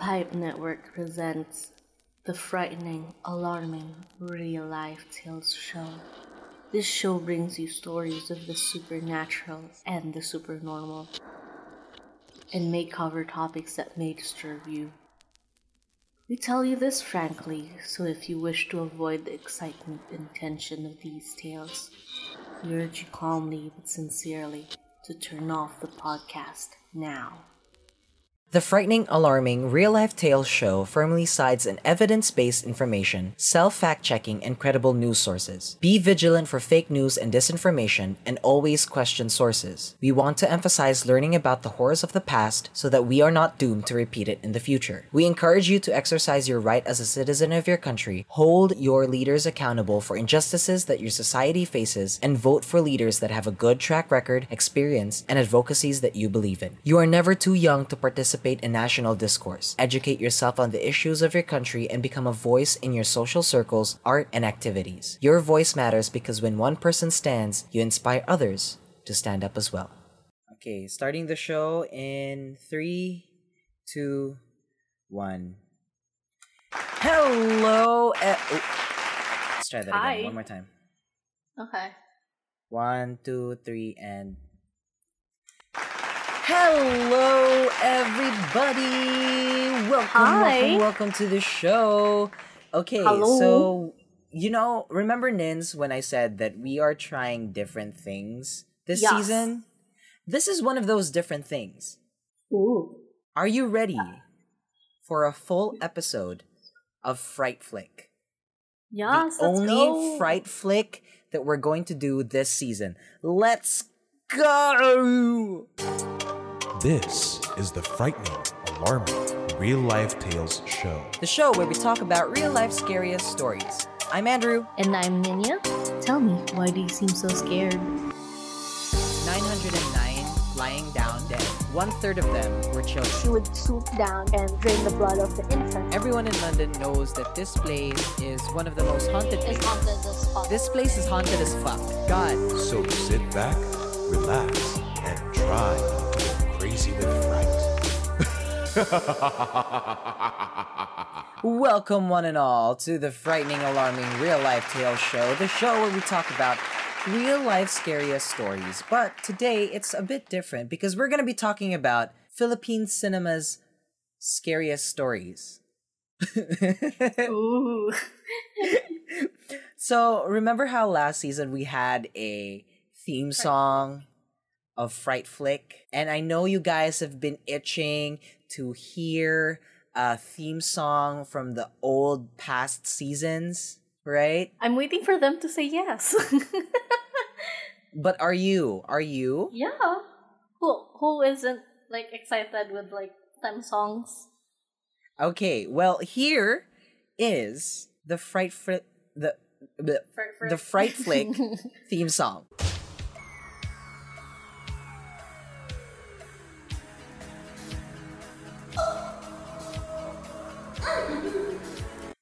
Pipe Network presents the frightening, alarming, real life tales show. This show brings you stories of the supernatural and the supernormal, and may cover topics that may disturb you. We tell you this frankly, so if you wish to avoid the excitement and tension of these tales, we urge you calmly but sincerely to turn off the podcast now. The frightening, alarming, real life tales show firmly sides in evidence based information, self fact checking, and credible news sources. Be vigilant for fake news and disinformation, and always question sources. We want to emphasize learning about the horrors of the past so that we are not doomed to repeat it in the future. We encourage you to exercise your right as a citizen of your country, hold your leaders accountable for injustices that your society faces, and vote for leaders that have a good track record, experience, and advocacies that you believe in. You are never too young to participate in national discourse. Educate yourself on the issues of your country and become a voice in your social circles, art, and activities. Your voice matters because when one person stands, you inspire others to stand up as well. Okay, starting the show in three, two, one. Hello. E- oh. Let's try that Hi. again one more time. Okay. One, two, three, and. Hello, everybody! Welcome, Hi. welcome, welcome to the show. Okay, Hello. so you know, remember Nins when I said that we are trying different things this Yes. season? This is one of those different things. Ooh. Are you ready for a full episode of Fright Flick? Yes, the let's only go. fright flick that we're going to do this season. Let's go! This is the frightening, alarming, real life tales show. The show where we talk about real life scariest stories. I'm Andrew. And I'm Ninya. Tell me, why do you seem so scared? 909 lying down dead. One third of them were children. she would swoop down and drain the blood of the infant. Everyone in London knows that this place is one of the most haunted It's places. haunted as fuck. This place is haunted as fuck. God, So sit back, relax, and try not to go crazy with fright. Welcome, one and all, to the frightening, alarming real life tale show, the show where we talk about real life scariest stories. But today it's a bit different because we're going to be talking about Philippine cinema's scariest stories. Ooh. so, remember how last season we had a theme song of Fright Flick? And I know you guys have been itching to hear a theme song from the old past seasons, right? I'm waiting for them to say yes. But are you? Are you? yeah. Who who isn't like excited with like theme songs? Okay, well, here is the Fright Flick the the, the Fright Flick theme song.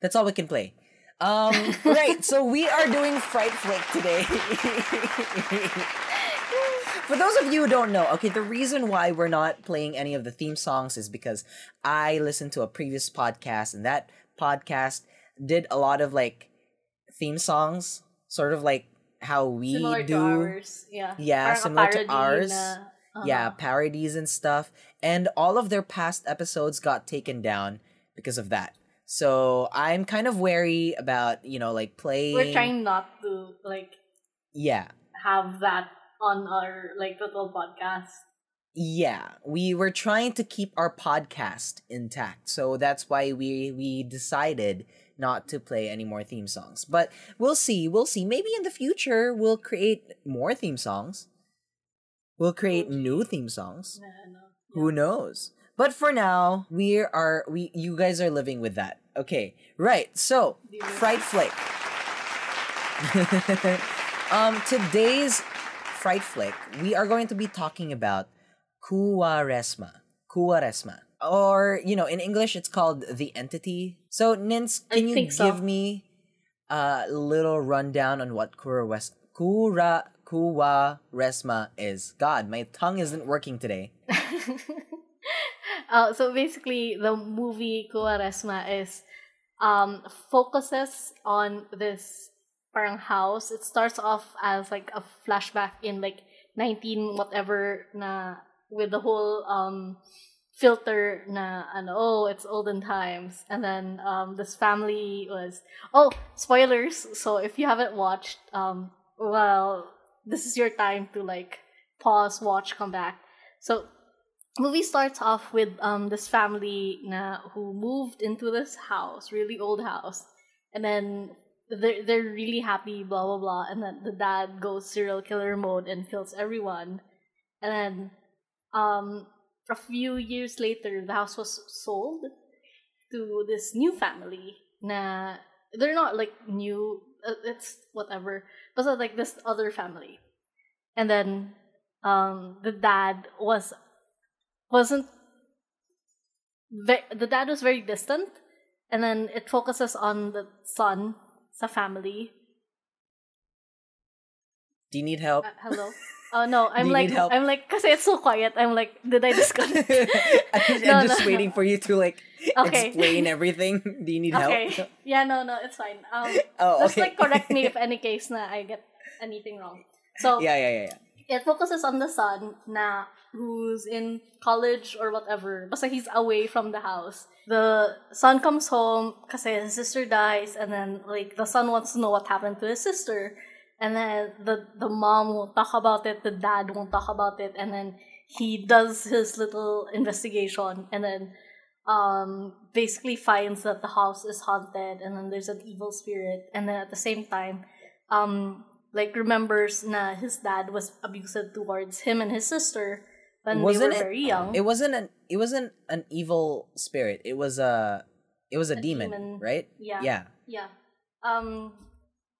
That's all we can play. Um, right, so we are doing Fright Flick today. For those of you who don't know, okay, the reason why we're not playing any of the theme songs is because I listened to a previous podcast, and that podcast did a lot of like theme songs, sort of like how we Similar do. to ours. Yeah. Yeah, Parang similar to ours. na- uh-huh. Yeah, parodies and stuff. And all of their past episodes got taken down because of that. So I'm kind of wary about, you know, like playing. We're trying not to like Yeah. have that on our like little podcast. Yeah, we were trying to keep our podcast intact. So that's why we we decided not to play any more theme songs. But we'll see. We'll see. Maybe in the future we'll create more theme songs. We'll create new theme songs. Ano. Who knows? But for now, we are we you guys are living with that. Okay. Right. So, Do you live- Fright Flick. um today's Fright Flick, we are going to be talking about Kuwaresma. Kuwaresma. Or, you know, in English it's called the entity. So, Nins, I can you think so. give me a little rundown on what Kuwares Kura Kuwaresma is? God, my tongue isn't working today. uh, so basically, the movie Cuaresma is um focuses on this parang house. It starts off as like a flashback in like 19 whatever na with the whole um filter na ano oh it's olden times. And then um this family was oh spoilers. So if you haven't watched um well this is your time to like pause watch come back. So movie starts off with um this family na who moved into this house really old house. And then they're, they're really happy blah blah blah. And then the dad goes serial killer mode and kills everyone. And then um a few years later the house was sold to this new family. Na they're not like new uh, it's whatever. But it's like this other family. And then um the dad was wasn't ve- the dad was very distant and then it focuses on the son sa family Do you need help? Uh, hello oh no i'm like i'm like because it's so quiet i'm like did i disconnect I'm No, just no, waiting no. for you to like Okay. explain everything. Do you need okay help? yeah no no it's fine um Oh, just like correct me if any case na i get anything wrong so yeah, yeah, yeah, yeah. It focuses on the son na who's in college or whatever. Basta he's away from the house. The son comes home kasi his sister dies and then like the son wants to know what happened to his sister. And then the the mom won't talk about it, the dad won't talk about it, and then he does his little investigation and then um basically finds that the house is haunted and then there's an evil spirit and then at the same time um like remembers na his dad was abusive towards him and his sister when Wasn't they it- were very young. It wasn't an it wasn't an evil spirit. It was a it was a, A demon, demon. right? Yeah. Yeah. yeah. Um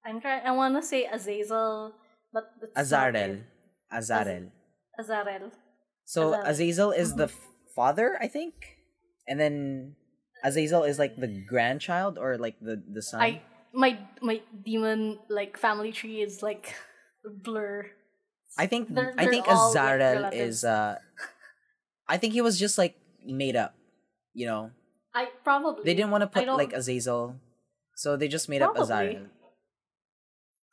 I'm trying I wanna say Azazel, but Azarel. it. Azarel. Azarel. So Azarel. Azazel is the Mm-hmm. f- father, I think, and then Azazel is like the grandchild or like the the son. I my my demon like family tree is like blur. I think They're- I they're think all, like, is uh I think he was just like made up, you know. I probably They didn't want to put like Azazel, so they just made up Probably. Azarel.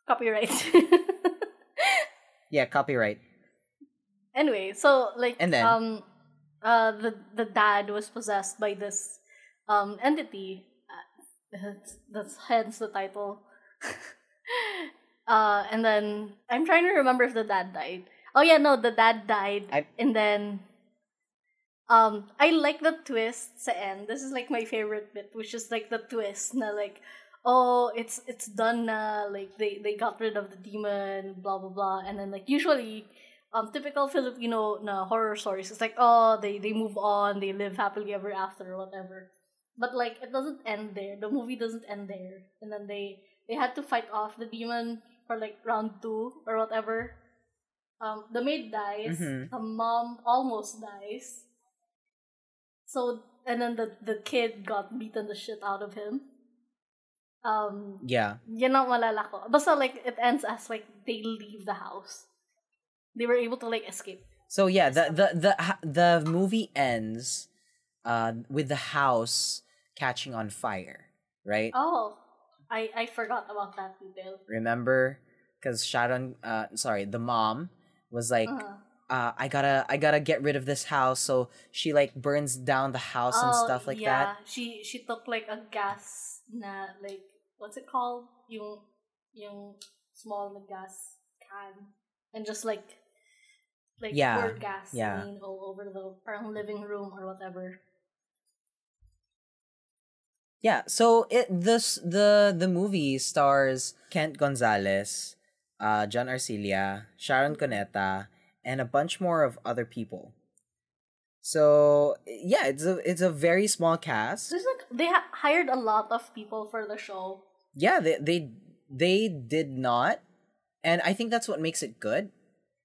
copyright. Yeah, copyright. anyway, so like And then? um uh the the dad was possessed by this um entity. That's, that's hence the title. uh and then I'm trying to remember if the dad died. Oh yeah, no, the dad died I- and then um I like the twist sa end. This is like my favorite bit, which is like the twist na like oh it's it's done na like they they got rid of the demon blah blah blah and then like usually um typical Filipino na horror stories it's like oh they they move on they live happily ever after or whatever but like it doesn't end there the movie doesn't end there and then they they had to fight off the demon for like round two or whatever um the maid dies Mhm. the mom almost dies so and then the the kid got beaten the shit out of him um Yeah. yun ang malala ko. Basta like, it ends as like, they leave the house. They were able to like escape. So yeah, the the the the movie ends uh with the house catching on fire, right? Oh, I I forgot about that detail. Remember cuz Sharon uh sorry, the mom was like Uh-huh. uh I got to I got to get rid of this house so she like burns down the house and Oh, stuff like that. yeah. that. She she took like a gas na like what's it called? Yung yung small na gas can and just like like Yeah, pour gas yeah. all over the parang living room or whatever. Yeah, so it this the the movie stars Kent Gonzalez, uh John Arcilia, Sharon Cuneta, and a bunch more of other people. So yeah, it's a it's a very small cast. There's like they ha- hired a lot of people for the show. Yeah, they they they did not, and I think that's what makes it good,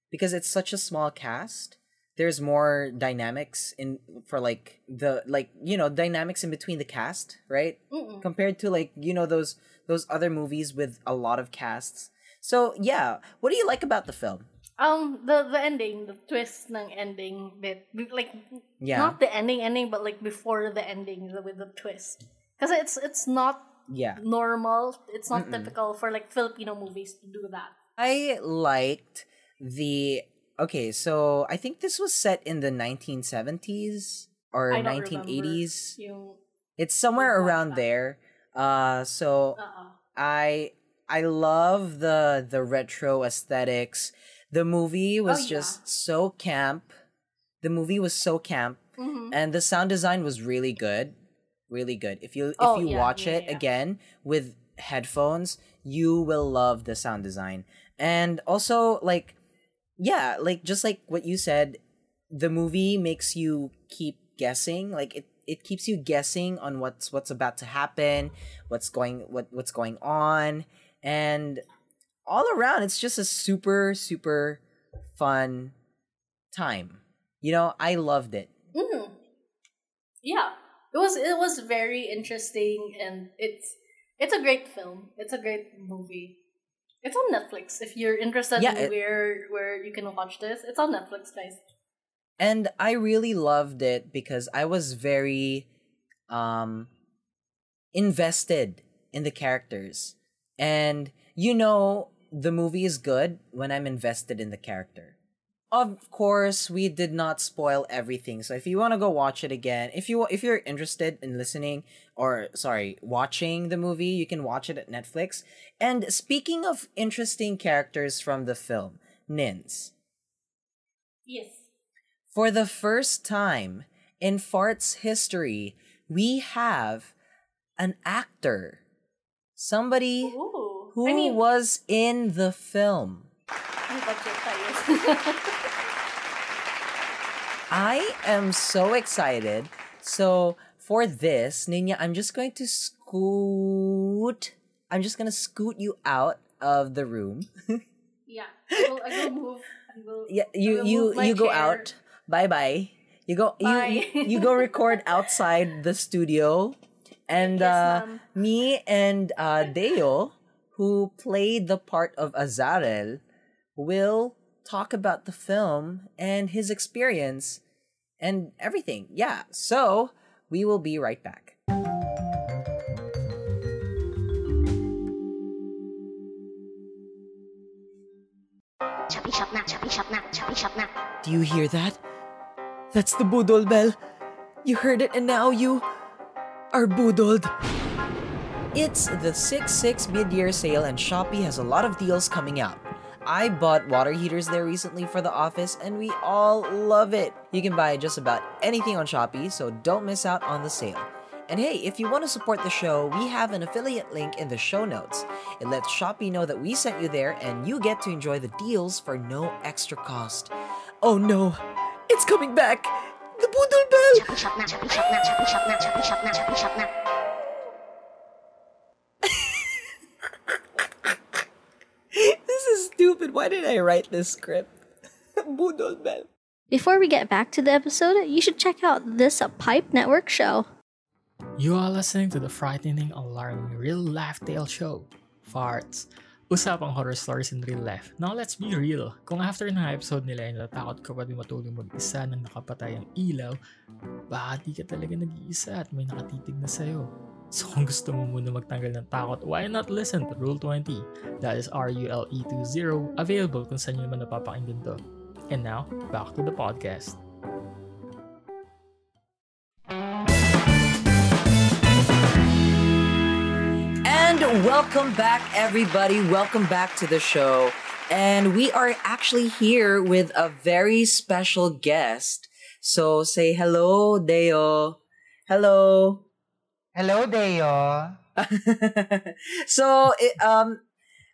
because it's such a small cast. There's more dynamics in for like the like you know dynamics in between the cast, right? Mm-mm. compared to like you know those those other movies with a lot of casts. So yeah, what do you like about the film? Um, the the ending, the twist ng ending bit, like Yeah. not the ending ending, but like before the ending the- with the twist, because it's it's not Yeah. normal. It's not typical for like Filipino movies to do that. I liked the okay, so I think this was set in the 1970s or 1980s. yung It's somewhere around there. Uh so uh I I love the the retro aesthetics. The movie was Oh, yeah. just so camp. The movie was so camp Mhm. and the sound design was really good. Really good. If you if Oh, you yeah, watch yeah, it yeah. again with headphones, you will love the sound design. And also like yeah, like just like what you said, the movie makes you keep guessing. Like it it keeps you guessing on what's what's about to happen, what's going what what's going on, and all around it's just a super super fun time. You know, I loved it. Mhm. Yeah, it was it was very interesting, and it's it's a great film. It's a great movie. It's on Netflix. If you're interested Yeah, in it- where where you can watch this, it's on Netflix, guys. and I really loved it because I was very um invested in the characters. And you know the movie is good when I'm invested in the character. Of course, we did not spoil everything. So if you want to go watch it again, if you if you're interested in listening or sorry, watching the movie, you can watch it at Netflix. And speaking of interesting characters from the film, Nins, Yes. for the first time in Fart's history, we have an actor. Somebody Ooh. who I mean, was in the film. May budget tayo. I am so excited. So for this, Ninya, I'm just going to scoot. I'm just gonna scoot you out of the room. yeah, I will, I will move. I will, yeah, you you you go chair. out. Bye bye. You go you, Bye. you you go record outside the studio, and Yes, uh, me and uh, Deo, who played the part of Azarel, will talk about the film and his experience and everything. Yeah, so we will be right back. Choppy shop na, choppy shop na, choppy shop na. Do you hear that? That's the budol bell. You heard it and now you are budoled. It's the 6-6 mid-year sale and Shopee has a lot of deals coming out. I bought water heaters there recently for the office and we all love it. You can buy just about anything on Shopee, so don't miss out on the sale. And hey, if you want to support the show, we have an affiliate link in the show notes. It lets Shopee know that we sent you there and you get to enjoy the deals for no extra cost. Oh no, it's coming back! The Budol Bell! Why did I write this script? Budol Bell. Before we get back to the episode, you should check out this Pipe Network show. You are listening to the frightening, alarming real life tale show, Farts. Usapang horror stories in real life. Now let's be real. Kung after ng episode nila ay natatakot ka pa di matulog mag-isa ng nakapatay ang ilaw, baka di ka talaga nag-iisa at may nakatitig na sa'yo. So kung gusto mo muna magtanggal ng takot, why not listen to Rule 20? That is R-U-L-E-2-0, available kung saan nyo naman napapakinggan to. And now, back to the podcast. And welcome back, everybody. Welcome back to the show. And we are actually here with a very special guest. So say hello, Deo. Hello. Hello, Deo. so it, um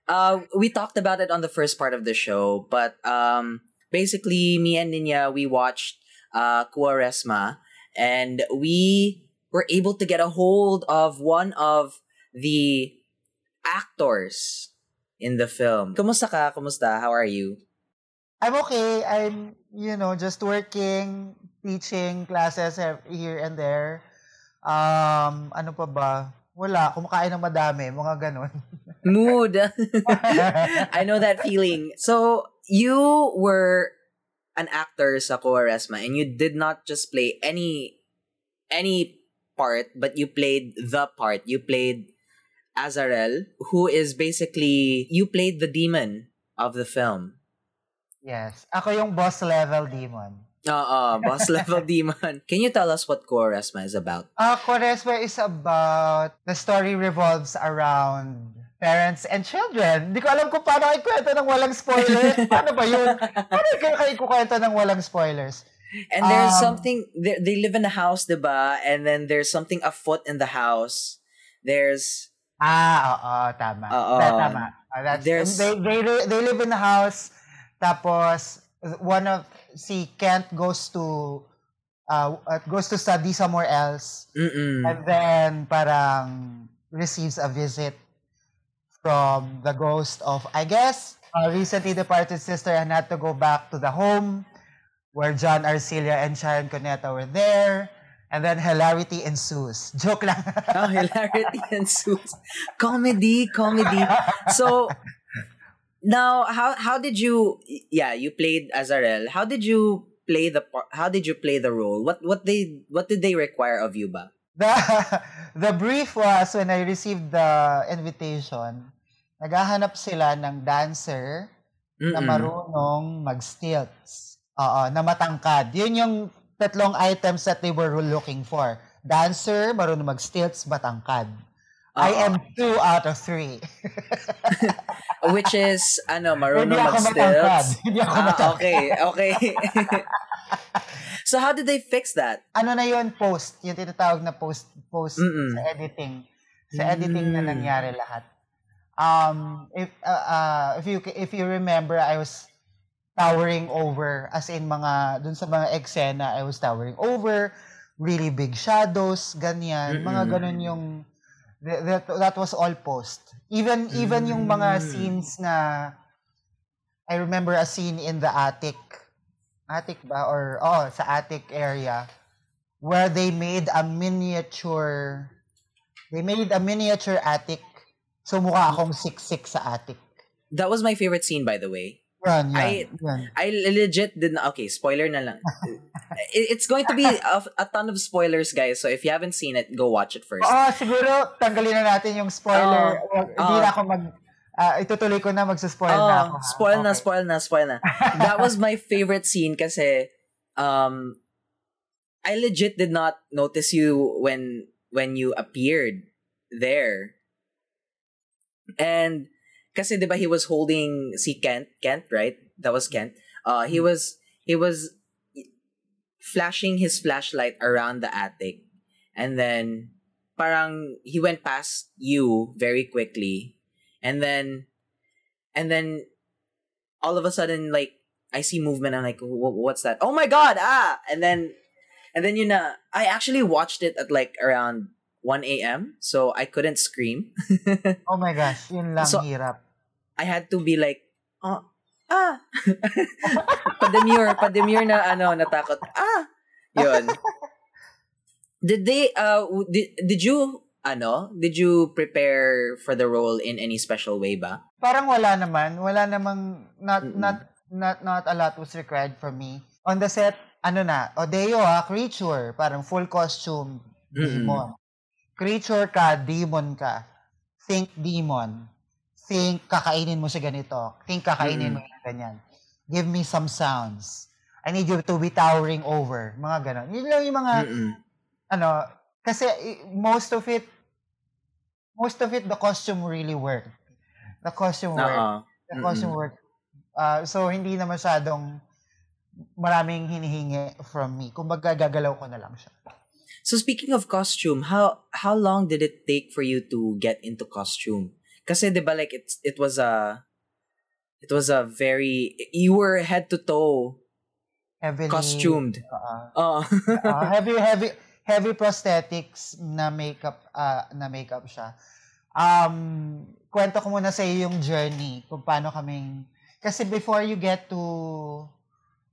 uh we talked about it on the first part of the show but um basically me and Ninya we watched uh Kuaresma and we were able to get a hold of one of the actors in the film. Kumusta ka? Kumusta? How are you? I'm okay. I'm, you know, just working, teaching classes here and there. Um, ano pa ba? Wala, kumakain ng madami, mga ganon. Mood. I know that feeling. So, you were an actor sa Quaresma and you did not just play any any part, but you played the part. You played Azarel, who is basically you played the demon of the film. Yes. Ako yung boss level demon. Oo, boss level demon. Can you tell us what Quaresma is about? Uh, Quaresma is about, the story revolves around parents and children. Hindi ko alam kung paano kayo kwento ng walang spoilers. paano ba yun? Paano kayo kayo kwento ng walang spoilers? And there's Um, something they, they live in a house, diba? And then there's something afoot in the house. There's Ah, oo, tama. Oo. Ta- tama. Ah, that's, There's- they, they, they live in a house, tapos one of, si Kent goes to, uh, uh, goes to study somewhere else, mm and then parang receives a visit from the ghost of, I guess, a recently departed sister and had to go back to the home where John Arcilia and Sharon Cuneta were there. And then hilarity ensues. Joke lang. oh, hilarity ensues. Comedy, comedy. So now, how how did you? Yeah, you played Azarel. How did you play the How did you play the role? What what they what did they require of you, ba? the the brief was when I received the invitation, naghahanap sila ng dancer na Mm-mm. marunong mag-stilts. Oo, na matangkad. Yun yung tatlong items that they were looking for. Dancer, marunong mag-stilts, matangkad. I am two out of three. Which is ano, marunong mag-stilts. Hindi ako Ah, okay, okay. so how did they fix that? ano na yun, post. Yung tinatawag na post, post Mm-mm. sa editing. Sa editing na Mm. nangyari lahat. Um, if, uh, uh, if you, if you remember, I was towering over, as in mga, dun sa mga eksena, I was towering over, really big shadows, ganyan. Mga Mm-mm. ganun yung, that, that, that was all post. Even, even yung mga Mm. scenes na, I remember a scene in the attic, attic ba? Or, oh, sa attic area, where they made a miniature, they made a miniature attic. So, mukha akong siksik sa attic. That was my favorite scene, by the way. Yan, yan, I- yan. I legit did not. Okay, spoiler na lang. It- it's going to be a, a ton of spoilers, guys. So if you haven't seen it, go watch it first. Oo, siguro, tanggalin na natin yung spoiler. Wag- Hindi Oo. na ako mag, ah, itutuloy ko na, magsa-spoil na Oh, ako. ha? spoil na, Okay. spoil na, spoil na. That was my favorite scene kasi um I legit did not notice you when when you appeared there. And kasi 'di ba he was holding si Kent, Kent, right? That was Kent. Uh he was he was flashing his flashlight around the attic. And then parang he went past you very quickly. And then and then all of a sudden like I see movement I'm like what's that oh my god ah and then and then you know I actually watched it at like around 1 a.m. so I couldn't scream Oh my gosh, yun lang So- hirap. I had to be like oh ah pademure pademure na ano natakot ah yun did they uh did, did you ano did you prepare for the role in any special way ba Parang wala naman. Wala namang, not, Mm-mm. not, not, not a lot was required from me. On the set, ano na, Odeo ha, creature, parang full costume, Mm-mm. demon. Creature ka, demon ka. Think demon. Think kakainin mo si ganito. Think kakainin mo yung ganyan. Give me some sounds. I need you to be towering over. Mga ganon. Yun lang yung mga, Mm-mm. ano, kasi most of it, most of it, the costume really worked. The costume worked. Oo. The costume worked. Uh, so, hindi na masyadong maraming hinihingi from me. Kumbaga, gagalaw ko na lang siya. So speaking of costume, how how long did it take for you to get into costume? Kasi 'di ba like it's it was a it was a very you were head to toe Heavily, costumed. Uh, Oh. uh, heavy, heavy, heavy prosthetics na makeup, uh, na makeup siya. Um, kwento ko muna sa iyo yung journey kung paano kaming, kasi before you get to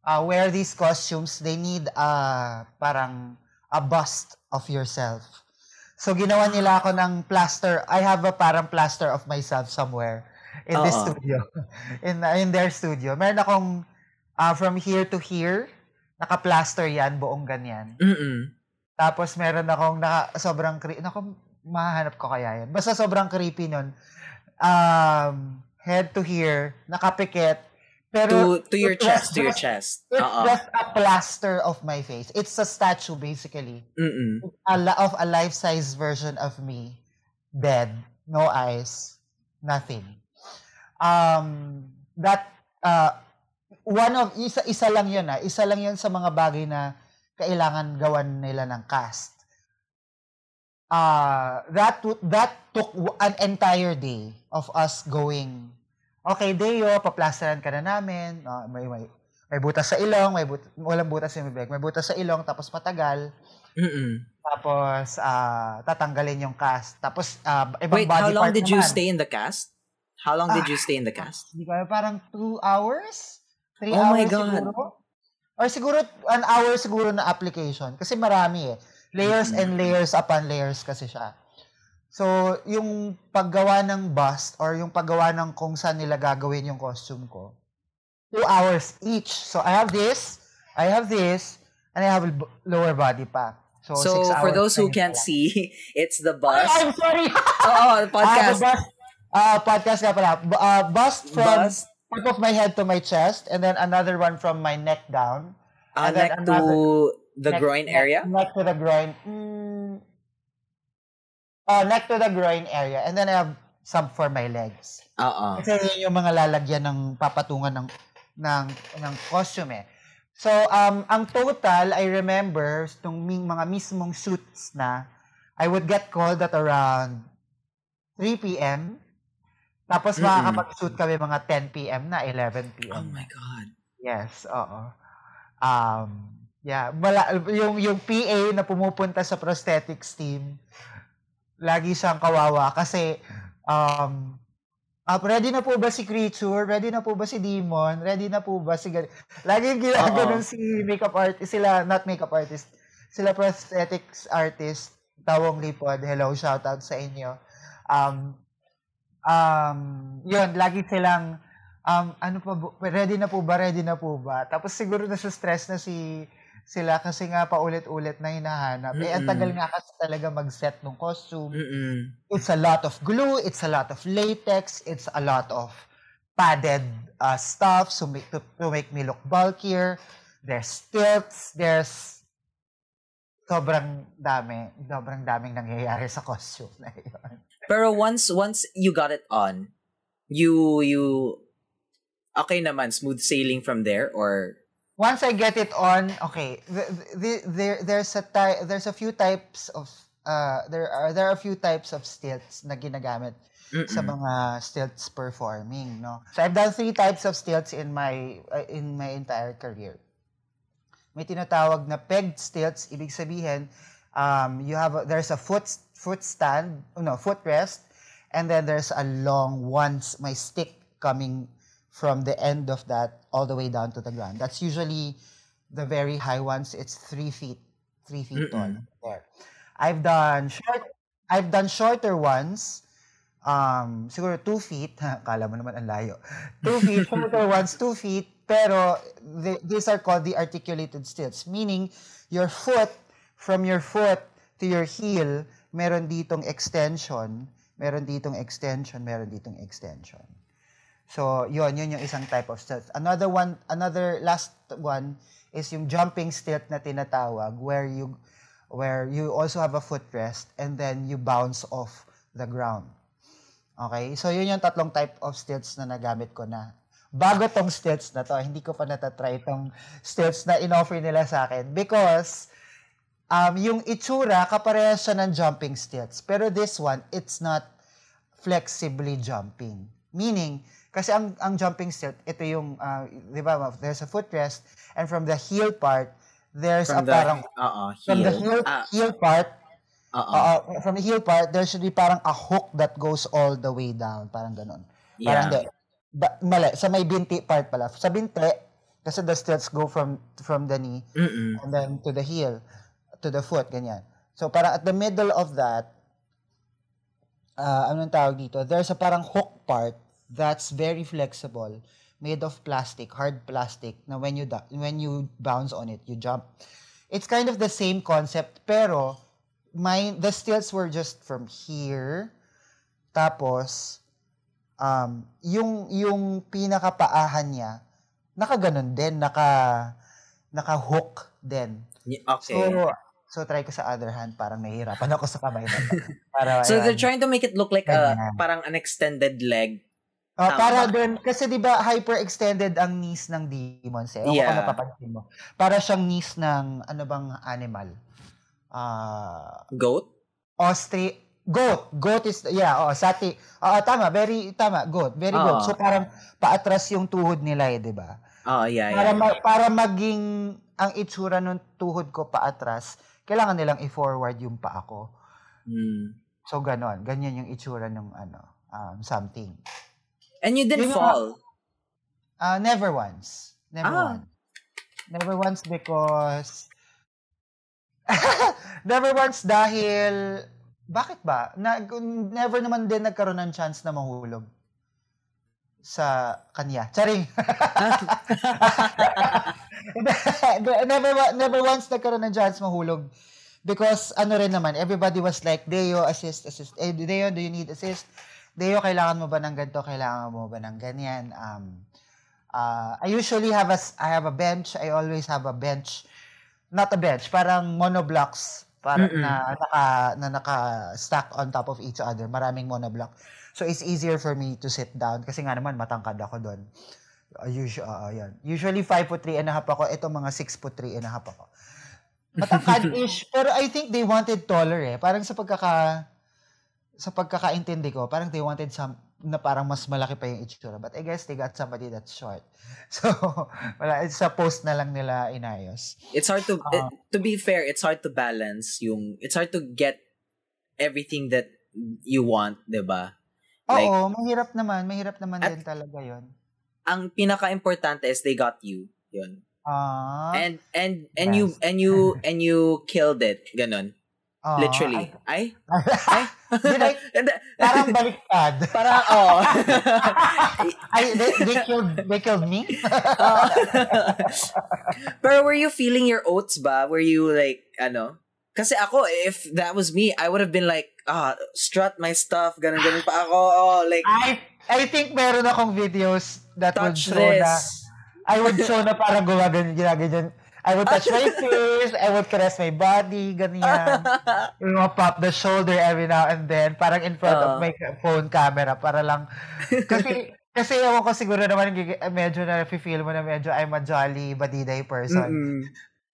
uh, wear these costumes, they need uh, parang a bust of yourself. So, ginawa nila ako ng plaster. I have a parang plaster of myself somewhere in this Oo. studio. In, in their studio. Meron akong uh, from here to here, naka-plaster yan, buong ganyan. Mm-mm. Tapos meron akong naka, sobrang creepy. Naku, mahanap ko kaya yan. Basta sobrang creepy nun. Um, head to here, nakapikit. Pero To, to your it was chest, to your chest. It's Oo. just a plaster of my face. It's a statue, basically. Mm-mm. Of a life-size version of me. Dead. No eyes. Nothing. Um, that, uh, one of, isa, isa lang yun ah. Isa lang yun sa mga bagay na kailangan gawan nila ng cast. Uh, that, that took an entire day of us going, okay, Deo, paplasteran ka na namin. Uh, may, may, may butas sa ilong, may but, walang butas sa bibig. May butas sa ilong, tapos matagal. Mm-mm. Tapos, ah, tatanggalin yung cast. Tapos, ah, ibang Wait, body how long part did you naman. stay in the cast? How long did you stay in the cast? Hindi ko parang two hours? Three Oh my hours God. siguro? Or siguro, an hour siguro na application. Kasi marami eh. Layers and layers upon layers kasi siya. So, yung paggawa ng bust or yung paggawa ng kung saan nila gagawin yung costume ko, two hours each. So, I have this, I have this, and I have lower body pa. So, So, six for hours those who can't pala. see, it's the Ay, bus. I'm sorry! Oo, podcast. Ah, the bust, ah, podcast nga pala. Ah, bust from Bust. top of my head to my chest, and then another one from my neck down. Uh, and then neck another- to the neck- groin neck- area? Neck to the groin. Mm, oh, neck to the groin area. And then I have some for my legs. Oo. Kasi yun yung mga lalagyan ng papatungan ng ng ng costume eh. So, um, ang total, I remember, nung mga mismong shoots na, I would get called at around 3 p.m. Tapos Mm-mm. makakapag-shoot kami mga 10 p.m. na, 11 p.m. Oh my God. Yes, oo. Um, yeah, mala, yung yung PA na pumupunta sa prosthetics team, lagi siyang kawawa kasi um ah, ready na po ba si Creature? Ready na po ba si Demon? Ready na po ba si gan- Lagi ginaganon si makeup artist, sila not makeup artist, sila prosthetics artist, Tawong Lipod. Hello, shout out sa inyo. Um um yun, lagi silang um, ano pa, ready na po ba, ready na po ba? Tapos siguro na stress na si sila kasi nga paulit-ulit na hinahanap. Eh, ang tagal Mm-mm. nga kasi talaga mag-set ng costume. Mm-mm. It's a lot of glue, it's a lot of latex, it's a lot of padded uh, stuff so make, to, to make me look bulkier. There's stilts, there's sobrang dami, sobrang daming nangyayari sa costume na yun. Pero once once you got it on, you you okay naman smooth sailing from there or once I get it on, okay, the, the, there there's a ty- there's a few types of uh there are there are a few types of stilts na ginagamit sa Mm-mm. mga stilts performing, no. So I've done three types of stilts in my uh, in my entire career. May tinatawag na pegged stilts, ibig sabihin um you have a, there's a foot foot stand, no, footrest, and then there's a long once my stick coming from the end of that all the way down to the ground. That's usually the very high ones. It's three feet, three feet tall. There. I've done short. I've done shorter ones. Um, siguro two feet. Kala mo naman ang layo. Two feet, shorter ones, two feet. Pero th- these are called the articulated stilts, meaning your foot from your foot to your heel, meron ditong extension, meron ditong extension, meron ditong extension. So, yun, yun yung isang type of stilt. Another one, another last one is yung jumping stilt na tinatawag where you where you also have a footrest and then you bounce off the ground. Okay? So, yun yung tatlong type of stilts na nagamit ko na. Bago tong stilts na to, hindi ko pa natatry tong stilts na in-offer nila sa akin because um, yung itsura, kaparehas siya ng jumping stilts. Pero this one, it's not flexibly jumping. Meaning, kasi ang, ang jumping stilt, ito yung, uh, di ba, there's a footrest, and from the heel part, there's from a the parang, uh from the heel, Ah, heel part, uh uh, from the heel part, there should be parang a hook that goes all the way down. Parang. Parang Yeah. di. Ba, mali, sa may binti part pala. Sa binti, kasi the stilts go from from the knee Mm-mm. and then to the heel, to the foot, ganyan. So parang at the middle of that, uh, anong tawag dito? There's a parang hook part that's very flexible, made of plastic, hard plastic, na when you when you bounce on it, you jump. It's kind of the same concept, pero my the stilts were just from here, tapos um, yung yung pinakapaahan niya, nakaganon din, naka naka-hook din. Okay. So, so try ko sa other hand, parang nahihirapan ako sa kamay na. Para, So they're trying to make it look like a parang an extended leg. Oh, Tama para doon, kasi di ba hyper-extended ang knees ng demons eh. Ewan ko Yeah. kung napapansin mo. Para siyang knees ng ano bang animal? Ah, Goat? ostrich, goat. Goat is, yeah, oh, sati. Oo, tama, very, tama, goat. Very good. Oo. So parang paatras yung tuhod nila eh, di ba? Oh, yeah, Para, yeah. ma- para maging ang itsura ng tuhod ko paatras, kailangan nilang i-forward yung paa ko. Hmm. So, ganon. Ganyan yung itsura ng ano, um, something. And you didn't Yun yung- fall. Uh, never once. Never Ah. once. Never once because... never once dahil... Bakit ba? Na, never naman din nagkaroon ng chance na mahulog sa kanya. Charing. never never once nagkaroon ng chance mahulog because ano rin naman everybody was like Deo assist assist eh Deo do you need assist Deo kailangan mo ba ng ganito kailangan mo ba ng ganyan um uh, I usually have a I have a bench I always have a bench not a bench parang monoblocks para na naka na naka stack on top of each other maraming monoblock so it's easier for me to sit down kasi nga naman matangkad ako doon Uh, usually, yan. Usually 5 foot 3 and a half ako. Ito mga 6 foot 3 and a half ako. Matangkad-ish. pero I think they wanted taller eh. Parang sa pagkaka sa pagkakaintindi ko, parang they wanted some na parang mas malaki pa yung itsura. But I guess they got somebody that's short. So, wala, it's sa post na lang nila inayos. It's hard to it- to be fair, it's hard to balance yung it's hard to get everything that you want, 'di ba? Like- Oo, mahirap naman. Mahirap naman At- din talaga yon Ang pinaka-importante is they got you. 'Yun. Ah, And and and you Yes. and you and you killed it. Ganon. Ah, Literally. Ay? Ay, Hindi. parang baliktad. Parang, oh. Ay, they, they killed, they killed me? Oh. Pero were you feeling your oats ba? Were you like, ano? Kasi ako, if that was me, I would have been like, ah, strut my stuff, ganun, ganun pa ako. Oh, like, I I think meron akong videos that would show na this. I would show na parang gumaganyan, ginaganyan. I would touch my face, I would caress my body, ganyan. You know, pop the shoulder every now and then, parang in front of Oo. my phone camera, para lang, kasi, kasi ewan ko siguro naman, medyo na feel mo na medyo I'm a jolly, badiday person. Mm-mm.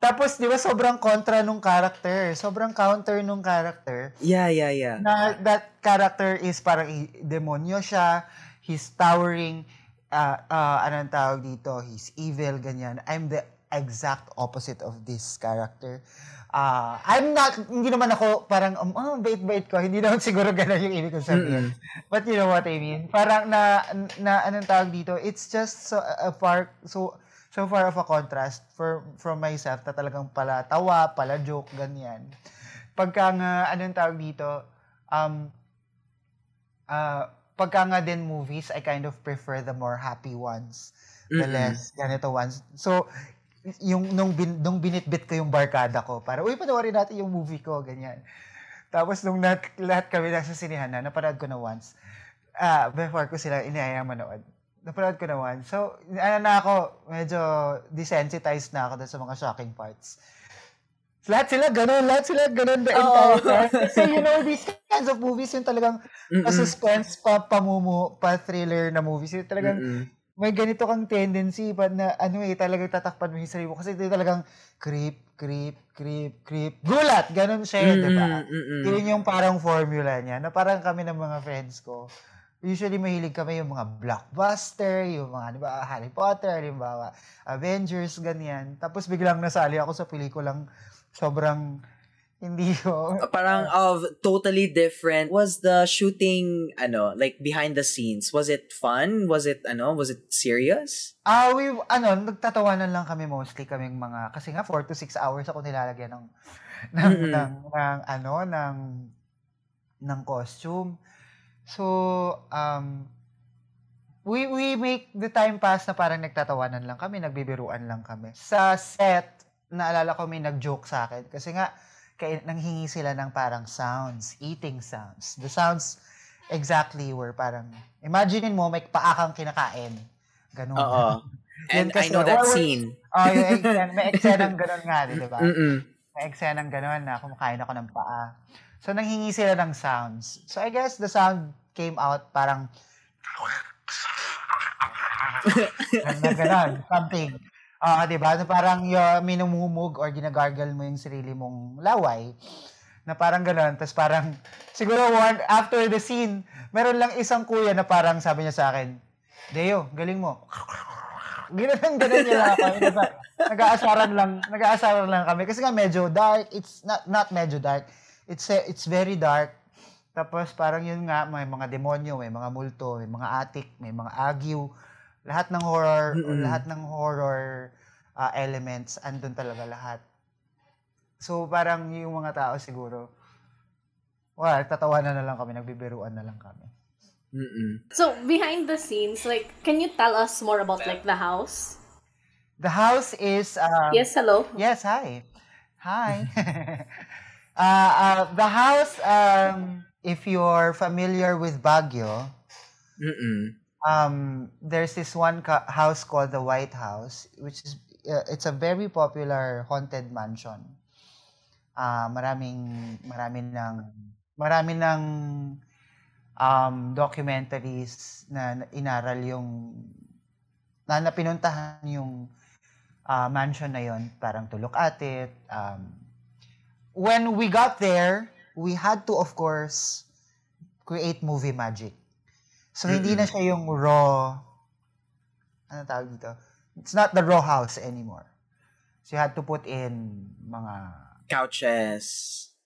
Tapos, di ba, sobrang kontra nung character. Sobrang counter nung character. Yeah, yeah, yeah. na that character is parang demonyo siya, he's towering, uh, uh, anong tawag dito, he's evil, ganyan. I'm the exact opposite of this character. Uh, I'm not, hindi naman ako parang, um, oh, bait-bait ko. Hindi naman siguro gano'n yung ibig kong sabihin. But you know what I mean? Parang na, na anong tawag dito, it's just so, a far, so, so far of a contrast for, from myself na talagang pala tawa, pala joke, ganyan. Pagka nga, anong tawag dito, um, uh, pagka nga din movies, I kind of prefer the more happy ones. The Mm-mm. less ganito ones. So, yung nung, bin, nung binitbit ko yung barkada ko, para, uy, panoorin natin yung movie ko, ganyan. Tapos nung nat, lahat kami nasa sinihan na, napanood ko na once. Ah, before ko sila inihayang manood. Napanood ko na once. So, ano na ako, medyo desensitized na ako sa mga shocking parts. Lahat sila ganun, lahat sila ganun the entire time. Kasi you know, these kinds of movies, yung talagang pa-suspense, pa pamumu, pa-thriller na movies. Yung talagang Mm-mm. May ganito kang tendency pa na ano eh, talagang tatakpan mo yung sarili mo. Kasi ito talagang creep, creep, creep, creep. Gulat! Ganun siya, eh, di ba? Mm-mm. Yun yung parang formula niya. Na parang kami ng mga friends ko, usually mahilig kami yung mga blockbuster, yung mga, di ba, Harry Potter, halimbawa, Avengers, ganyan. Tapos biglang nasali ako sa pelikulang sobrang hindi ko. Parang of totally different. Was the shooting, ano, like behind the scenes, was it fun? Was it, ano, was it serious? Ah, we, ano, nagtatawanan lang kami mostly kaming mga, kasi nga 4 to 6 hours ako nilalagyan ng, ng, Mm-mm. ng, ng, ano, ng, ng costume. So, um, we, we make the time pass na parang nagtatawanan lang kami, nagbibiruan lang kami. Sa set, naalala ko may nag-joke sa akin. Kasi nga, kay, nanghingi sila ng parang sounds, eating sounds. The sounds exactly were parang, imaginein mo, may paa kang kinakain. Ganun. Oo. And I kasi, know that or- scene. Oh, yung eksena, may eksenang ganun nga, di ba? Mm-mm. May eksenang ganun na kumakain ako ng paa. So, nanghingi sila ng sounds. So, I guess the sound came out parang na ganun, something. Ah, di ba? Na parang yung minumumog or ginagargle mo yung sarili mong laway. Na parang ganun. Tapos parang, siguro one, after the scene, meron lang isang kuya na parang sabi niya sa akin, Deo, galing mo. Ganun, ganun niya lang ako. Nag-aasaran lang, nag-aasaran lang kami. Kasi nga medyo dark. It's not, not medyo dark. It's, it's very dark. Tapos parang yun nga, may mga demonyo, may mga multo, may mga atik, may mga agyo. Lahat ng horror, Mm-mm. lahat ng horror uh, elements, andun talaga lahat. So parang yung mga tao siguro, well, tatawanan na lang kami, nagbibiruan na lang kami. Mm-mm. So behind the scenes, like, can you tell us more about like the house? The house is... Um, yes, hello. Yes, hi. Hi. uh, uh, the house, um, if you're familiar with Baguio, Mm-mm. Um, there's this one house called the White House, which is uh, it's a very popular haunted mansion. Ah, maraming maraming ng marami ng um, documentaries na na inaral yung na, na pinuntahan yung ah, mansion na yon, parang to look at it. Um, when we got there, we had to of course create movie magic. So, hindi na siya yung raw, ano tawag dito? It's not the raw house anymore. So, you had to put in mga, Couches.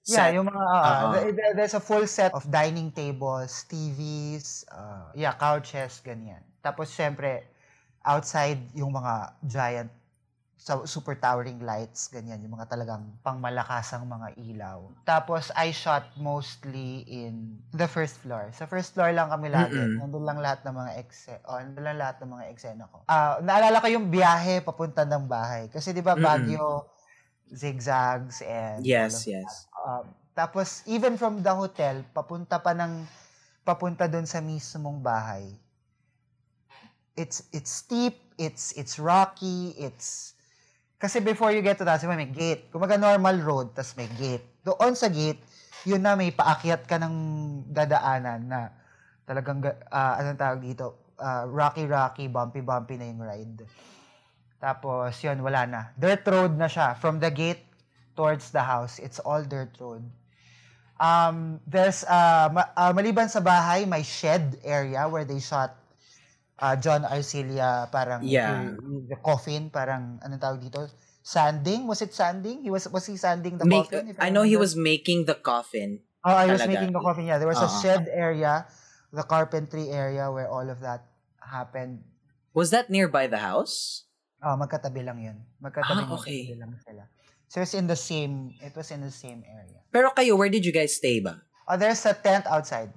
yeah, set. yung mga, uh, th- there's a full set of dining tables, TVs, uh, yeah, couches, ganyan. Tapos, syempre, outside yung mga giant sa super towering lights, ganyan, yung mga talagang pangmalakasang mga ilaw. Tapos, I shot mostly in the first floor. Sa first floor lang kami lagi. Mm-mm. Nandun lang lahat ng mga ekse, oh, nandun lang lahat ng mga eksena ko. Ah, naalala ko yung biyahe papunta ng bahay. Kasi di ba. Baguio, zigzags and Yes, yes. Um, tapos, even from the hotel, papunta pa ng, papunta doon sa mismong bahay. It's, it's steep, it's, it's rocky, it's, kasi before you get to that, may gate. Kumaga normal road, tas may gate. Doon sa gate, yun na may paakyat ka ng dadaanan na talagang, ga- ah, anong tawag dito, ah, rocky-rocky, bumpy-bumpy na yung ride. Tapos, yun, wala na. Dirt road na siya. From the gate towards the house, it's all dirt road. Um, there's, uh, ma- uh, maliban sa bahay, may shed area where they shot uh, John Arcilia, parang Yeah. the, coffin, parang, anong tawag dito? Sanding? Was it sanding? He was, was he sanding the Make, coffin? if I know he was making the coffin. Oh, I was making the coffin. Yeah, there was a Oo. shed area, the carpentry area where all of that happened. Was that nearby the house? Oh, magkatabi lang yun. Magkatabi, Ah, okay. magkatabi lang sila. So it's in the same, it was in the same area. Pero kayo, where did you guys stay ba? Oh, there's a tent outside.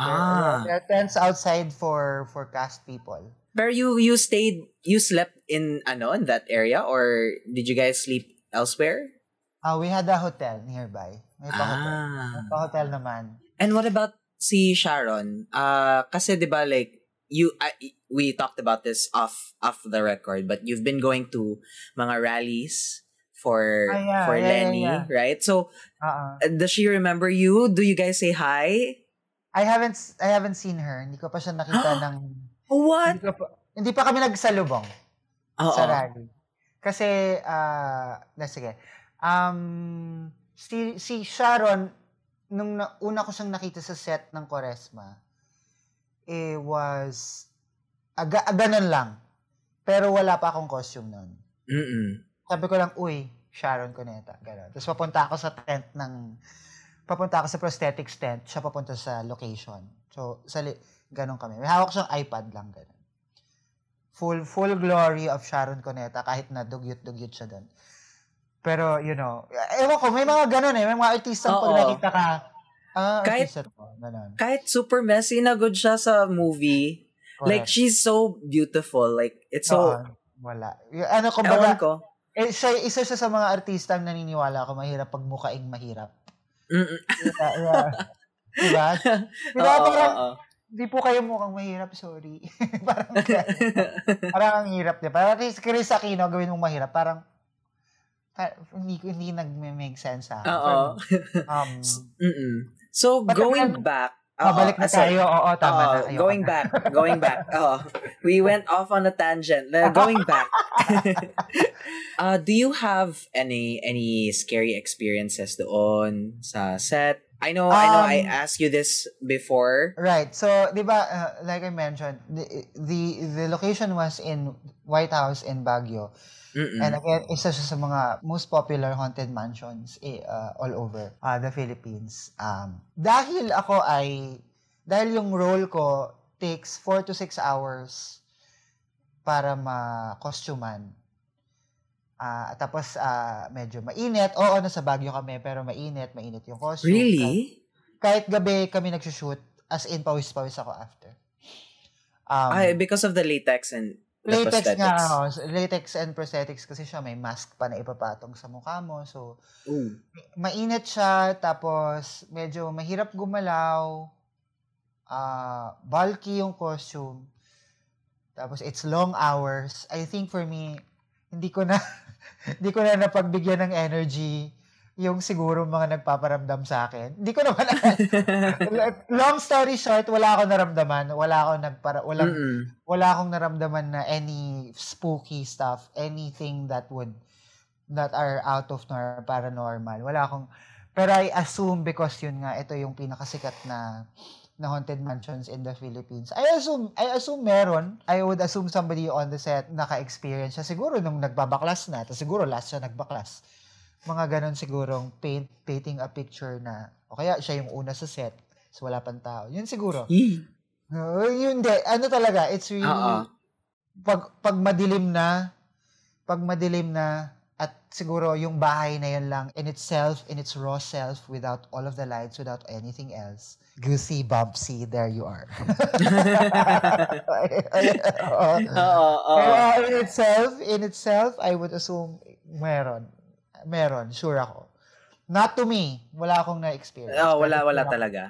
There, Ah. there are tents outside for for cast people. Pero you you stayed you slept in ano in that area or did you guys sleep elsewhere? Uh, we had a hotel nearby. May pa-hotel. Ah. May pa-hotel naman. And what about si Sharon? Uh kasi 'di ba like you I, we talked about this off off the record but you've been going to mga rallies for Ah, yeah, for yeah, Lenny, yeah. right? So Uh-uh. uh, does she remember you? Do you guys say hi? I haven't I haven't seen her. Hindi ko pa siya nakita ng What? hindi, pa, hindi pa kami nagsalubong Oo. sa rally. Kasi ah na sige. Um si si Sharon nung na, una ko siyang nakita sa set ng Quaresma it was aga, ah, ganun lang. Pero wala pa akong costume noon. Mm. Sabi ko lang, uy, Sharon Cuneta. Gano'n. Tapos papunta ako sa tent ng, papunta ako sa prosthetics tent, siya papunta sa location. So, sa li- ganun kami. May hawak siyang iPad lang, gano'n. Full, full glory of Sharon Cuneta, kahit na dugyot-dugyot siya doon. Pero, you know, ewan ko, may mga ganun eh. May mga artista pag nakita ka, ah, Kahit- artista to. Ganun. Kahit super messy na good siya sa movie. Like, Correct. she's so beautiful. Like, it's so... Oo, wala. Ano, kumbaga, ko. eh, siya, isa siya sa mga artista ang naniniwala ko mahirap pag mukhaing mahirap. Mm-mm. Diba? Diba, Oo, parang, oo. di po kayo mukhang mahirap, sorry. parang, parang ang hirap, di? Parang si Chris Aquino, gawin mong mahirap, parang, pa- hindi, hindi nag-make sense sa akin. Oo. Um, Mm-mm. So, But going again, back... mabalik Oo, na ah, sorry. tayo. Oo, tama Oo, na. Ayoko going na. back, going back. Oh, we went off on a tangent. Uh, going back. uh, do you have any any scary experiences doon sa set? I know, I know, I Um, asked you this before. Right. So, di ba, uh, like I mentioned, the, the the location was in White House in Baguio. Mm-mm. And again, isa siya sa mga most popular haunted mansions eh, uh, all over uh, the Philippines. Um, dahil ako ay, dahil yung role ko takes 4 to 6 hours para ma-costuman. Ah, tapos ah, medyo mainit. Oo, nasa Baguio kami, pero mainit, mainit yung costume. Really? Kahit, kahit gabi kami nagsushoot, as in pawis-pawis ako after. Um, Ay, because of the latex and the latex prosthetics. nga, oh, latex and prosthetics kasi siya may mask pa na ipapatong sa mukha mo. So, Ooh. mainit siya, tapos medyo mahirap gumalaw, ah bulky yung costume, tapos it's long hours. I think for me, hindi ko na, hindi ko na napagbigyan ng energy yung siguro mga nagpaparamdam sa akin. Hindi ko naman, long story short, wala akong naramdaman. Wala akong nagpara, walang, Mm-mm. wala akong naramdaman na any spooky stuff, anything that would that are out of nor paranormal. Wala akong pero I assume because yun nga ito yung pinakasikat na na haunted mansions in the Philippines. I assume I assume meron. I would assume somebody on the set naka-experience siya siguro nung nagbabaklas na. Tapos siguro last siya nagbaklas. Mga ganon sigurong paint, painting a picture na o kaya siya yung una sa set. So wala pang tao. Yun siguro. Yee. No, yun di. Ano talaga, it's really, Oo. pag, pag madilim na, pag madilim na, at siguro yung bahay na yun lang, in itself, in its raw self, without all of the lights, without anything else, goosey, bumpsy, there you are. Oo. Pero in itself, in itself, I would assume, meron. Meron, sure ako. Not to me. Wala akong na-experience. Oh, wala Pero wala talaga.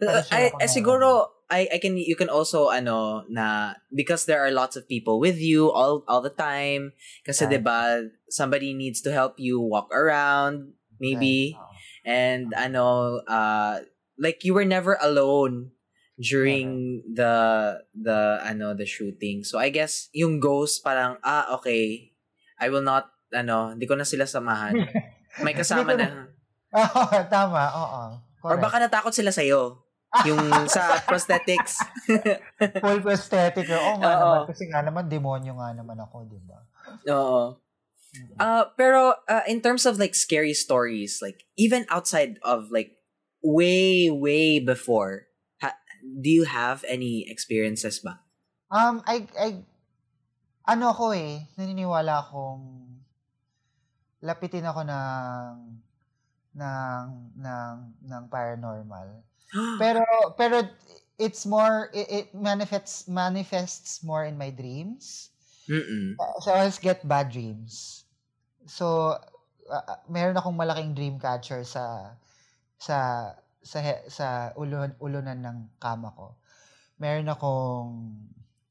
Pero sure I, ako I na- siguro I I can you can also ano na because there are lots of people with you all all the time kasi Right. 'di ba somebody needs to help you walk around maybe Right. Oo. and ano uh like you were never alone during the the ano the shooting. So I guess yung ghost parang ah okay I will not ano hindi ko na sila samahan. May kasama na. Oo, tama. Oo. Or Correct. baka natakot sila sa'yo. Yung sa prosthetics. full prosthetic. Oo nga Oo. naman. Kasi nga naman, demonyo nga naman ako, di ba? Oo. Uh, pero uh, in terms of like scary stories, like even outside of like way, way before, ha- do you have any experiences ba? Um, I, I, ano ako eh, naniniwala akong lapitin ako ng, ng, ng, ng paranormal. Pero, pero it's more, it, it manifests, manifests more in my dreams. Mm-mm. So, I always get bad dreams. So, uh, uh, meron akong malaking dream catcher sa sa sa sa ulun, ulunan ng kama ko. Meron akong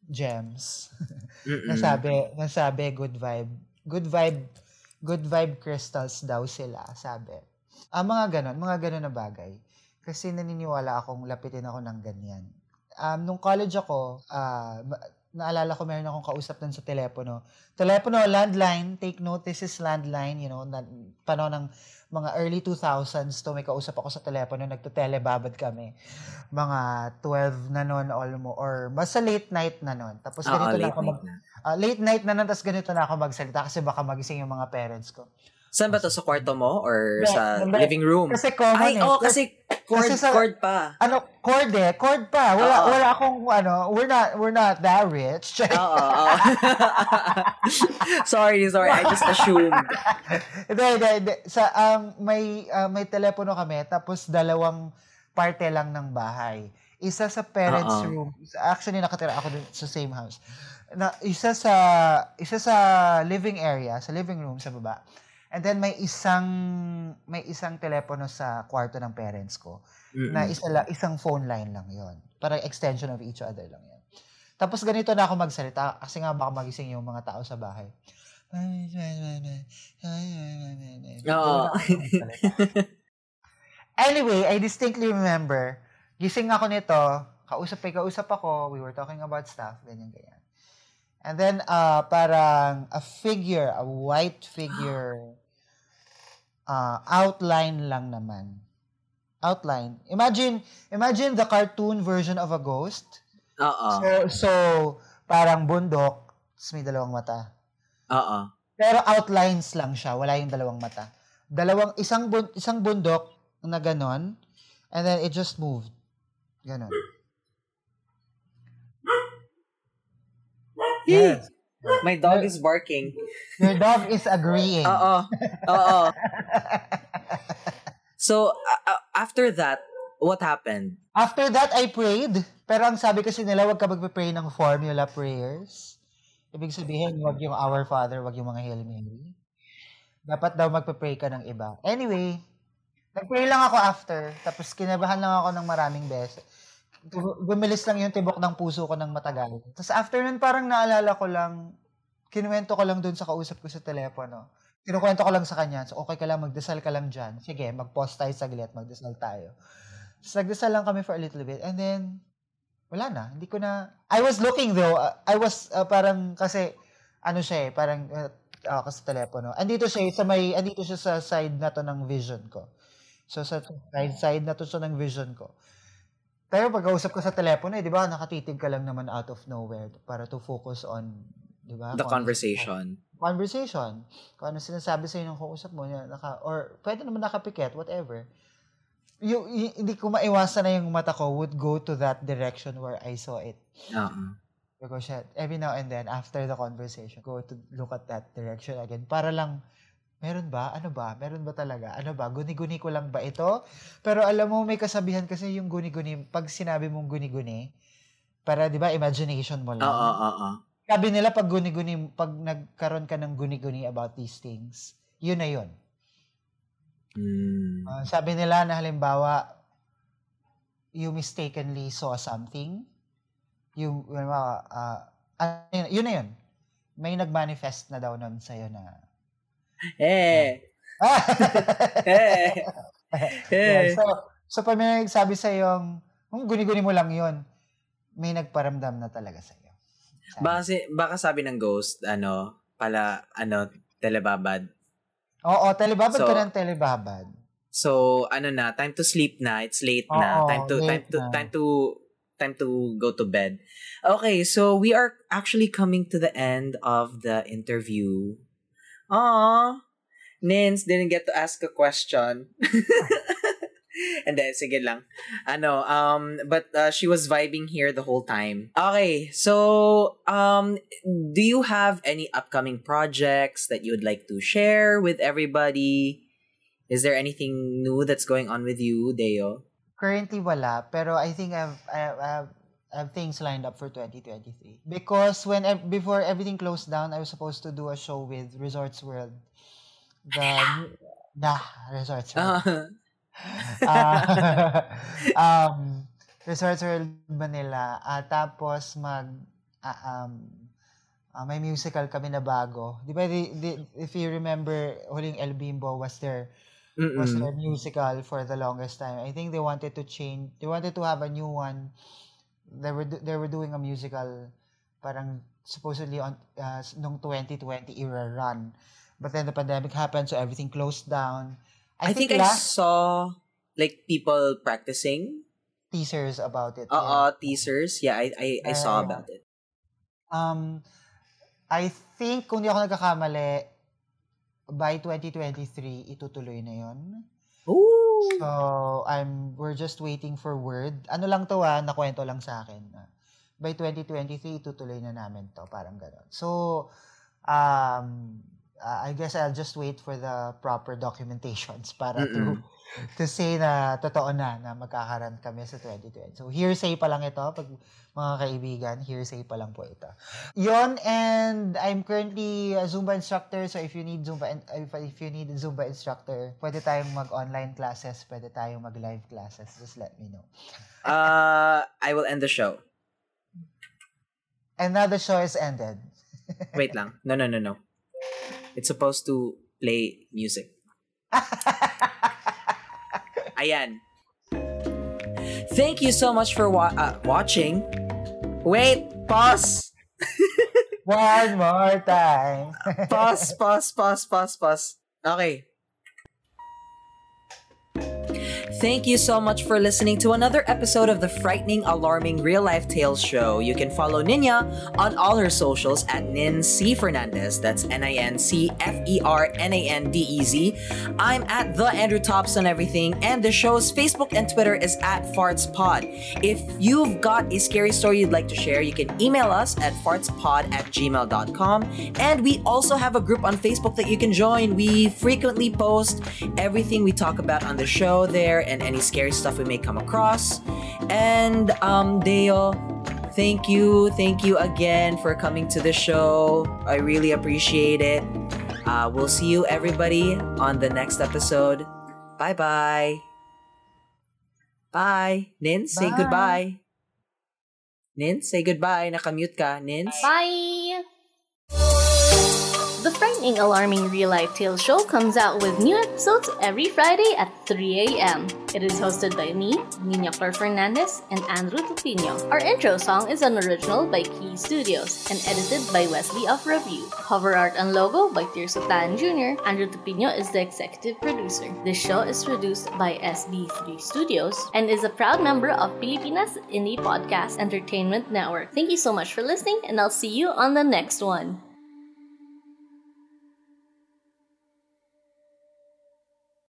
gems. Nasabi, nasabi good vibe. Good vibe, good vibe crystals daw sila, sabi. Ah, mga ganon, mga ganon na bagay. Kasi naniniwala akong lapitin ako ng ganyan. Um, nung college ako, ma- naalala ko meron akong kausap dun sa telepono. Telepono, landline, take note, this is landline, you know, na, panahon ng mga early 2000s to, may kausap ako sa telepono, nagtutelebabad kami. Mga 12 na nun, almost, or basta late night na nun. Tapos ganito na late ako mag, night na. Ah, late night na nun, tapos ganito na ako magsalita kasi baka magising yung mga parents ko. Saan ba to? Sa kwarto mo? Or Hindi, sa hindi. living room? Kasi common Ay, eh. oo, kasi cord, Kasi sa- cord pa. Ano, cord eh. Cord pa. Wala, Oo. wala akong, ano, we're not, we're not that rich. Oo, oo. sorry, sorry. I just assumed. Hindi, hindi, hindi. Sa, um, may, uh, may telepono kami, tapos dalawang parte lang ng bahay. Isa sa parents' Oo. room. Actually, nakatira ako dun sa same house. Na, isa sa, isa sa living area, sa living room sa baba. And then may isang, may isang telepono sa kwarto ng parents ko. Na Mm-mm. isa la, isang phone line lang yon Parang extension of each other lang yan. Tapos ganito na ako magsalita kasi nga baka magising yung mga tao sa bahay. Oo. anyway, I distinctly remember, gising ako nito, kausap ay kausap ako, we were talking about stuff, ganyan, ganyan. And then, uh, parang a figure, a white figure, uh, outline lang naman. Outline. Imagine, imagine the cartoon version of a ghost. Oo. So, so parang bundok, tapos may dalawang mata. Oo. Pero outlines lang siya, wala yung dalawang mata. Dalawang isang bun, isang bundok na ganon, and then it just moved. Ganon. Yes. My dog is barking. Your dog is agreeing. Oo. Oo. So, a- after that, what happened? After that, I prayed. Pero ang sabi kasi nila, wag ka magpe-pray ng formula prayers. Ibig sabihin, wag yung Our Father, wag yung mga Hail Mary. Dapat daw magpe-pray ka ng iba. Anyway, nag-pray lang ako after. Tapos kinabahan lang ako ng maraming beses. Gumilis lang yung tibok ng puso ko ng matagal. Tapos after nun, parang naalala ko lang, kinuwento ko lang dun sa kausap ko sa telepono. Kinukwento ko lang sa kanya. So, okay ka lang, magdasal ka lang dyan. Sige, mag-pause tayo saglit, magdasal tayo. Tapos nagdasal lang kami for a little bit. And then, wala na. Hindi ko na... I was looking though. Uh, I was uh, parang kasi, ano siya eh, parang uh, ako sa telepono. Andito siya eh, sa may, andito siya sa side na to ng vision ko. So, sa side, side na to siya ng vision ko. Pero pag-kausap ko sa telepono, eh, di ba, nakatitig ka lang naman out of nowhere para to focus on, di ba? The ano- conversation. conversation. Kung ano sinasabi sa'yo ng kausap mo, naka, or pwede naman nakapikit, whatever. Yung, y- hindi ko maiwasan na yung mata ko would go to that direction where I saw it. Oo. Because every now and then, after the conversation, go to look at that direction again. Para lang, meron ba? Ano ba? Meron ba talaga? Ano ba? Guni-guni ko lang ba ito? Pero alam mo, may kasabihan kasi yung guni-guni, pag sinabi mong guni-guni, para, di ba, imagination mo lang. Oo, oo. Sabi nila pag guni-guni, pag nagkaroon ka ng guni-guni about these things, yun na yun. Mm. Uh, sabi nila na halimbawa, you mistakenly saw something, yung, yun, uh, uh, ano yun, yun na yun. May nag-manifest na daw nun sa'yo na, Eh. ah! Eh. Yeah, so, so pag may nagsabi sa'yo, kung guni-guni mo lang yun, may nagparamdam na talaga sa'yo. Sabi. Baka, si- baka sabi ng ghost, ano, pala, ano, telebabad. Oo, telebabad So, ka ng telebabad. So, ano na, time to sleep na. It's late na. Oo, time to time to na. time to time to go to bed. Okay, so we are actually coming to the end of the interview. Aww. Nins didn't get to ask a question. And then, sige lang. Ano, um, but uh, she was vibing here the whole time. Okay, so, um, do you have any upcoming projects that you would like to share with everybody? Is there anything new that's going on with you, Deo? Currently wala, pero I think I've I have, Have, things lined up for 2023. Because when ev- before everything closed down, I was supposed to do a show with Resorts World. The nah, Resorts World. Uh, Ah, um, Resorts World Manila. Ah, tapos mag ah, um, ah, may musical kami na bago. Di ba, di, di- if you remember, huling El Bimbo was there was mm-mm. their musical for the longest time. I think they wanted to change. They wanted to have a new one. They were do- they were doing a musical, parang supposedly on uh, nung 2020 era run, but then the pandemic happened, so everything closed down. I, think, I last saw like people practicing. teasers about it. Uh, yeah. uh teasers. Yeah, I I, I saw about it. Um, I think kung di ako nagkakamali, by 2023, itutuloy na yon. Ooh! So, I'm, we're just waiting for word. Ano lang to ah, nakwento lang sa akin. ah. By 2023, itutuloy na namin to. Parang gano'n. So, um, uh, I guess I'll just wait for the proper documentations para Mm-mm. to say na totoo na na magkakaroon kami sa 2020. So, hearsay pa lang ito. Pag mga kaibigan, hearsay pa lang po ito. Yon and I'm currently a Zumba instructor. So, if you need Zumba, if you need a Zumba instructor, pwede tayong mag-online classes, pwede tayong mag-live classes. Just let me know. Uh, I will end the show. And now the show is ended. Wait lang. No, no, no, no. It's supposed to play music. Ayan. Thank you so much for wa- uh, watching. Wait, pause. One more time. pause, pause, pause, pause, pause. Okay. Thank you so much for listening to another episode of the frightening, alarming real life tales show. You can follow Ninya on all her socials at Nin C Fernandez. That's N I N C F E R N A N D E Z. I'm at the Andrew Tops on everything, and the show's Facebook and Twitter is at FartsPod. If you've got a scary story you'd like to share, you can email us at fartspod at gmail.com. And we also have a group on Facebook that you can join. We frequently post everything we talk about on the show there and any scary stuff we may come across. And um Deo, thank you, thank you again for coming to the show. I really appreciate it. Uh, we'll see you everybody on the next episode. Bye bye. Bye. Nin, say Bye. goodbye. Nin, say goodbye. Nakamute ka. Nin. Bye! The Frightening Alarming Real Life Tales Show comes out with new episodes every Friday at 3 a.m. It is hosted by me, Nina Flor Fernandez, and Andrew Tupino. Our intro song is an original by Key Studios and edited by Wesley of Review. Cover art and logo by Tirso Tan Jr. Andrew Tupino is the executive producer. This show is produced by SB3 Studios and is a proud member of Pilipinas Indie Podcast Entertainment Network. Thank you so much for listening, and I'll see you on the next one.